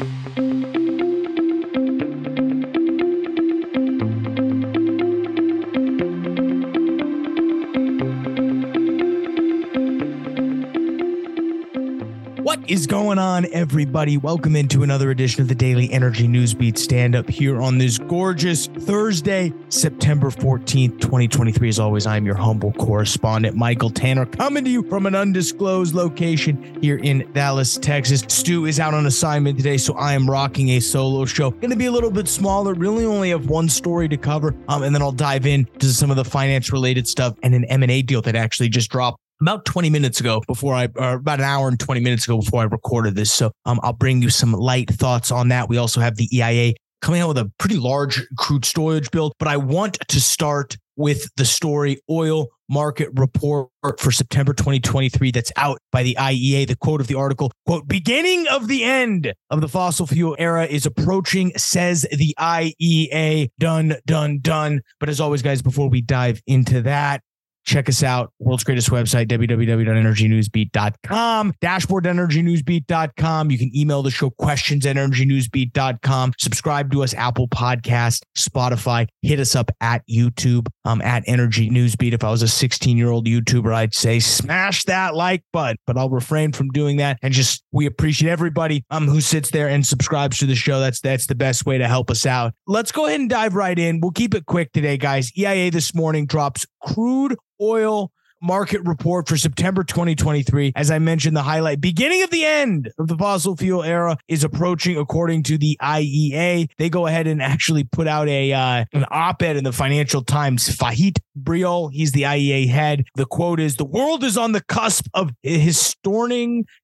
Thank you. What is going on, everybody? Welcome into another edition of the Daily Energy Newsbeat stand up here on this gorgeous Thursday, September 14th, 2023. As always, I'm your humble correspondent, Michael Tanner, coming to you from an undisclosed location here in Dallas, Texas. Stu is out on assignment today, so I am rocking a solo show. Going to be a little bit smaller, really only have one story to cover, um, and then I'll dive into some of the finance related stuff and an M&A deal that actually just dropped about 20 minutes ago before I, or about an hour and 20 minutes ago before I recorded this. So um, I'll bring you some light thoughts on that. We also have the EIA coming out with a pretty large crude storage build, but I want to start with the story oil market report for September 2023 that's out by the IEA. The quote of the article, quote, beginning of the end of the fossil fuel era is approaching, says the IEA. Done, done, done. But as always, guys, before we dive into that, Check us out. World's greatest website, www.energynewsbeat.com, dashboard.energynewsbeat.com. You can email the show questions at energynewsbeat.com. Subscribe to us, Apple Podcast, Spotify. Hit us up at YouTube, um, at Energy Newsbeat. If I was a 16 year old YouTuber, I'd say smash that like button, but I'll refrain from doing that. And just, we appreciate everybody um, who sits there and subscribes to the show. That's, that's the best way to help us out. Let's go ahead and dive right in. We'll keep it quick today, guys. EIA this morning drops crude oil market report for September 2023. As I mentioned, the highlight beginning of the end of the fossil fuel era is approaching, according to the IEA. They go ahead and actually put out a uh, an op-ed in the Financial Times. Fatih Birol, he's the IEA head. The quote is: "The world is on the cusp of historic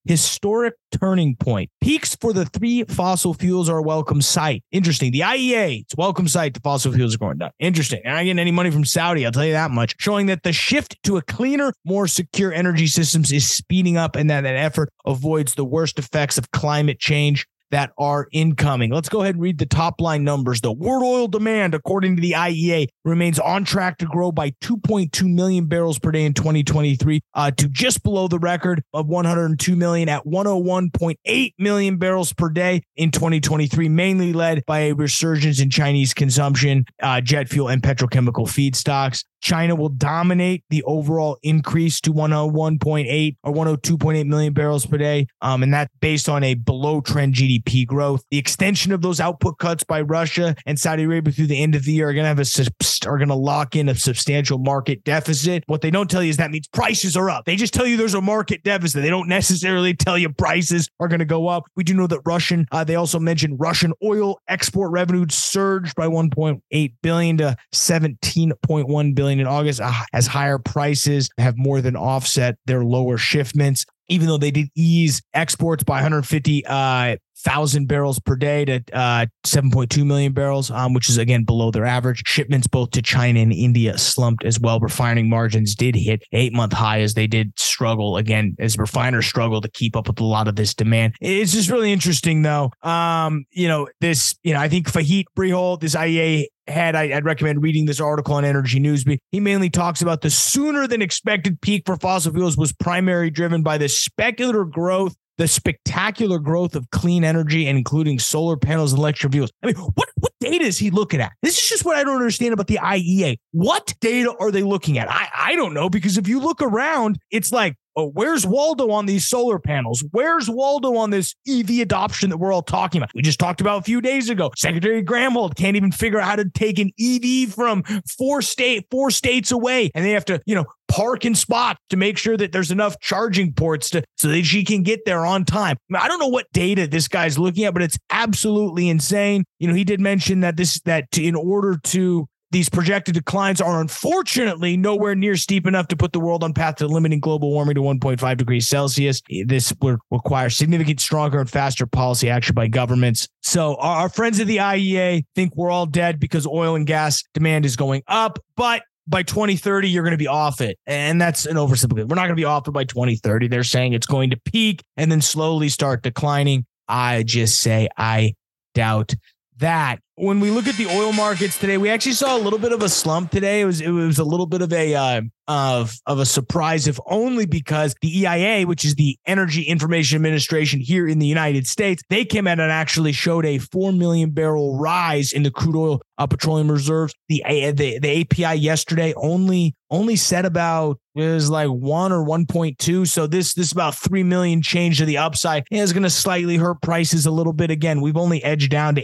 historic turning point. Peaks for the three fossil fuels are a welcome sight. Interesting. The IEA, it's welcome sight. The fossil fuels are going down. Interesting. And I getting any money from Saudi. I'll tell you that much. Showing that the shift to a cleaner, more secure energy systems is speeding up, and that that effort avoids the worst effects of climate change that are incoming. Let's go ahead and read the top line numbers. The world oil demand, according to the IEA, remains on track to grow by 2.2 million barrels per day in 2023 uh, to just below the record of 102 million at 101.8 million barrels per day in 2023, mainly led by a resurgence in Chinese consumption, uh, jet fuel, and petrochemical feedstocks. China will dominate the overall increase to 101.8 or 102.8 million barrels per day. Um, and that's based on a below trend GDP growth. The extension of those output cuts by Russia and Saudi Arabia through the end of the year are going to have a are going to lock in a substantial market deficit. What they don't tell you is that means prices are up. They just tell you there's a market deficit. They don't necessarily tell you prices are going to go up. We do know that Russian, uh, they also mentioned Russian oil export revenue surged by 1.8 billion to 17.1 billion in August uh, as higher prices have more than offset their lower shipments even though they did ease exports by 150 uh, thousand barrels per day to uh, 7.2 million barrels, um, which is again below their average. Shipments both to China and India slumped as well. Refining margins did hit eight month high as they did struggle again as refiners struggle to keep up with a lot of this demand. It's just really interesting though. Um, you know, this, you know, I think Fatih Birol, this IEA head, I, would recommend reading this article on Energy News. He mainly talks about the sooner than expected peak for fossil fuels was primarily driven by the speculative growth the spectacular growth of clean energy including solar panels and electric vehicles. I mean, what, what data is he looking at? This is just what I don't understand about the IEA. What data are they looking at? I, I don't know, because if you look around, it's like Oh, where's Waldo on these solar panels? Where's Waldo on this EV adoption that we're all talking about? We just talked about a few days ago. Secretary Granholm can't even figure out how to take an EV from four state four states away, and they have to, you know, park in spot to make sure that there's enough charging ports to so that she can get there on time. I, mean, I don't know what data this guy's looking at, but it's absolutely insane. You know, he did mention that this that in order to these projected declines are unfortunately nowhere near steep enough to put the world on path to limiting global warming to 1.5 degrees Celsius. This would require significant, stronger, and faster policy action by governments. So our, friends at the IEA think we're all dead because oil and gas demand is going up, but by 2030, you're going to be off it. And that's an oversimplification. We're not going to be off it by 2030. They're saying it's going to peak and then slowly start declining. I just say I doubt that when we look at the oil markets today, we actually saw a little bit of a slump today. It was it was a little bit of a uh, of, of a surprise, if only because the EIA, which is the Energy Information Administration here in the United States, they came out and actually showed a 4 million barrel rise in the crude oil uh, petroleum reserves. The, the the API yesterday only only said about was like one or 1.2. So this this about three million change to the upside is going to slightly hurt prices a little bit. Again, we've only edged down to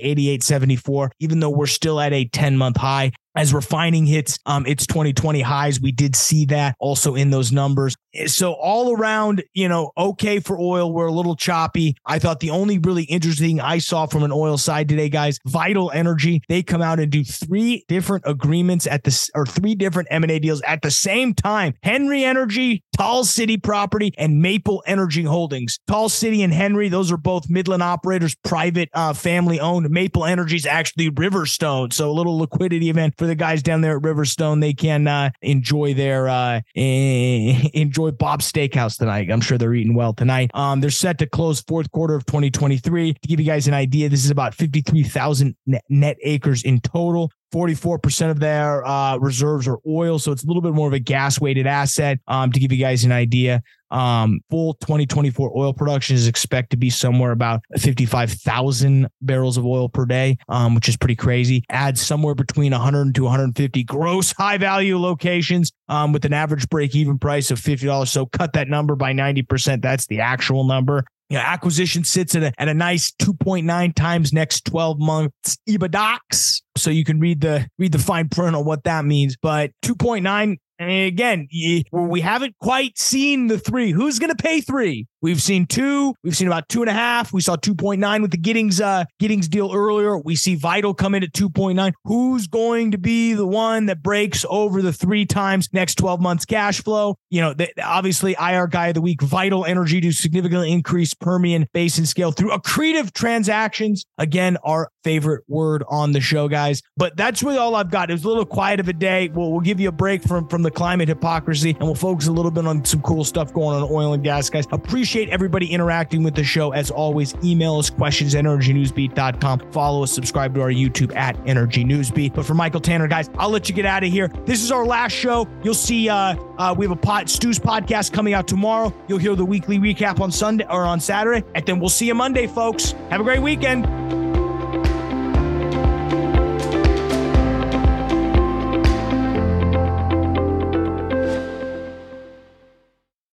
88.74, even though we're still at a 10 month high as refining hits um, its 2020 highs. We did see that also in those numbers. So all around, you know, okay for oil. We're a little choppy. I thought the only really interesting I saw from an oil side today, guys, Vital Energy. They come out and do three different agreements at the or three different M&A deals at the same time. Henry Energy, Tall City Property, and Maple Energy Holdings. Tall City and Henry, those are both Midland operators, private uh, family owned. Maple Energy is actually Riverstone. So a little liquidity event for the guys down there at Riverstone. They can uh, enjoy their uh, enjoy Bob's Steakhouse tonight. I'm sure they're eating well tonight. Um, they're set to close fourth quarter of 2023. To give you guys an idea, this is about 53,000 net, net acres in total. 44% of their uh, reserves are oil. So it's a little bit more of a gas weighted asset. Um, to give you guys an idea, um, full 2024 oil production is expected to be somewhere about 55,000 barrels of oil per day, um, which is pretty crazy. Add somewhere between 100 to 150 gross high value locations um, with an average break even price of $50. So cut that number by 90%. That's the actual number. You know, acquisition sits at a, at a nice 2.9 times next 12 months EBITDAX. So you can read the read the fine print on what that means. But 2.9 and again, we haven't quite seen the three. Who's going to pay three? We've seen two. We've seen about two and a half. We saw 2.9 with the Giddings uh, Giddings deal earlier. We see Vital come in at 2.9. Who's going to be the one that breaks over the three times next 12 months cash flow? You know, the, obviously, IR guy of the week, Vital Energy to significantly increase Permian Basin scale through accretive transactions. Again, our favorite word on the show, guys. But that's really all I've got. It was a little quiet of a day. We'll, we'll give you a break from, from the climate hypocrisy and we'll focus a little bit on some cool stuff going on oil and gas, guys. Appreciate appreciate everybody interacting with the show. As always, email us questions at energynewsbeat.com. Follow us, subscribe to our YouTube at Energy Newsbeat. But for Michael Tanner, guys, I'll let you get out of here. This is our last show. You'll see uh, uh, we have a pot Stu's podcast coming out tomorrow. You'll hear the weekly recap on Sunday or on Saturday, and then we'll see you Monday, folks. Have a great weekend.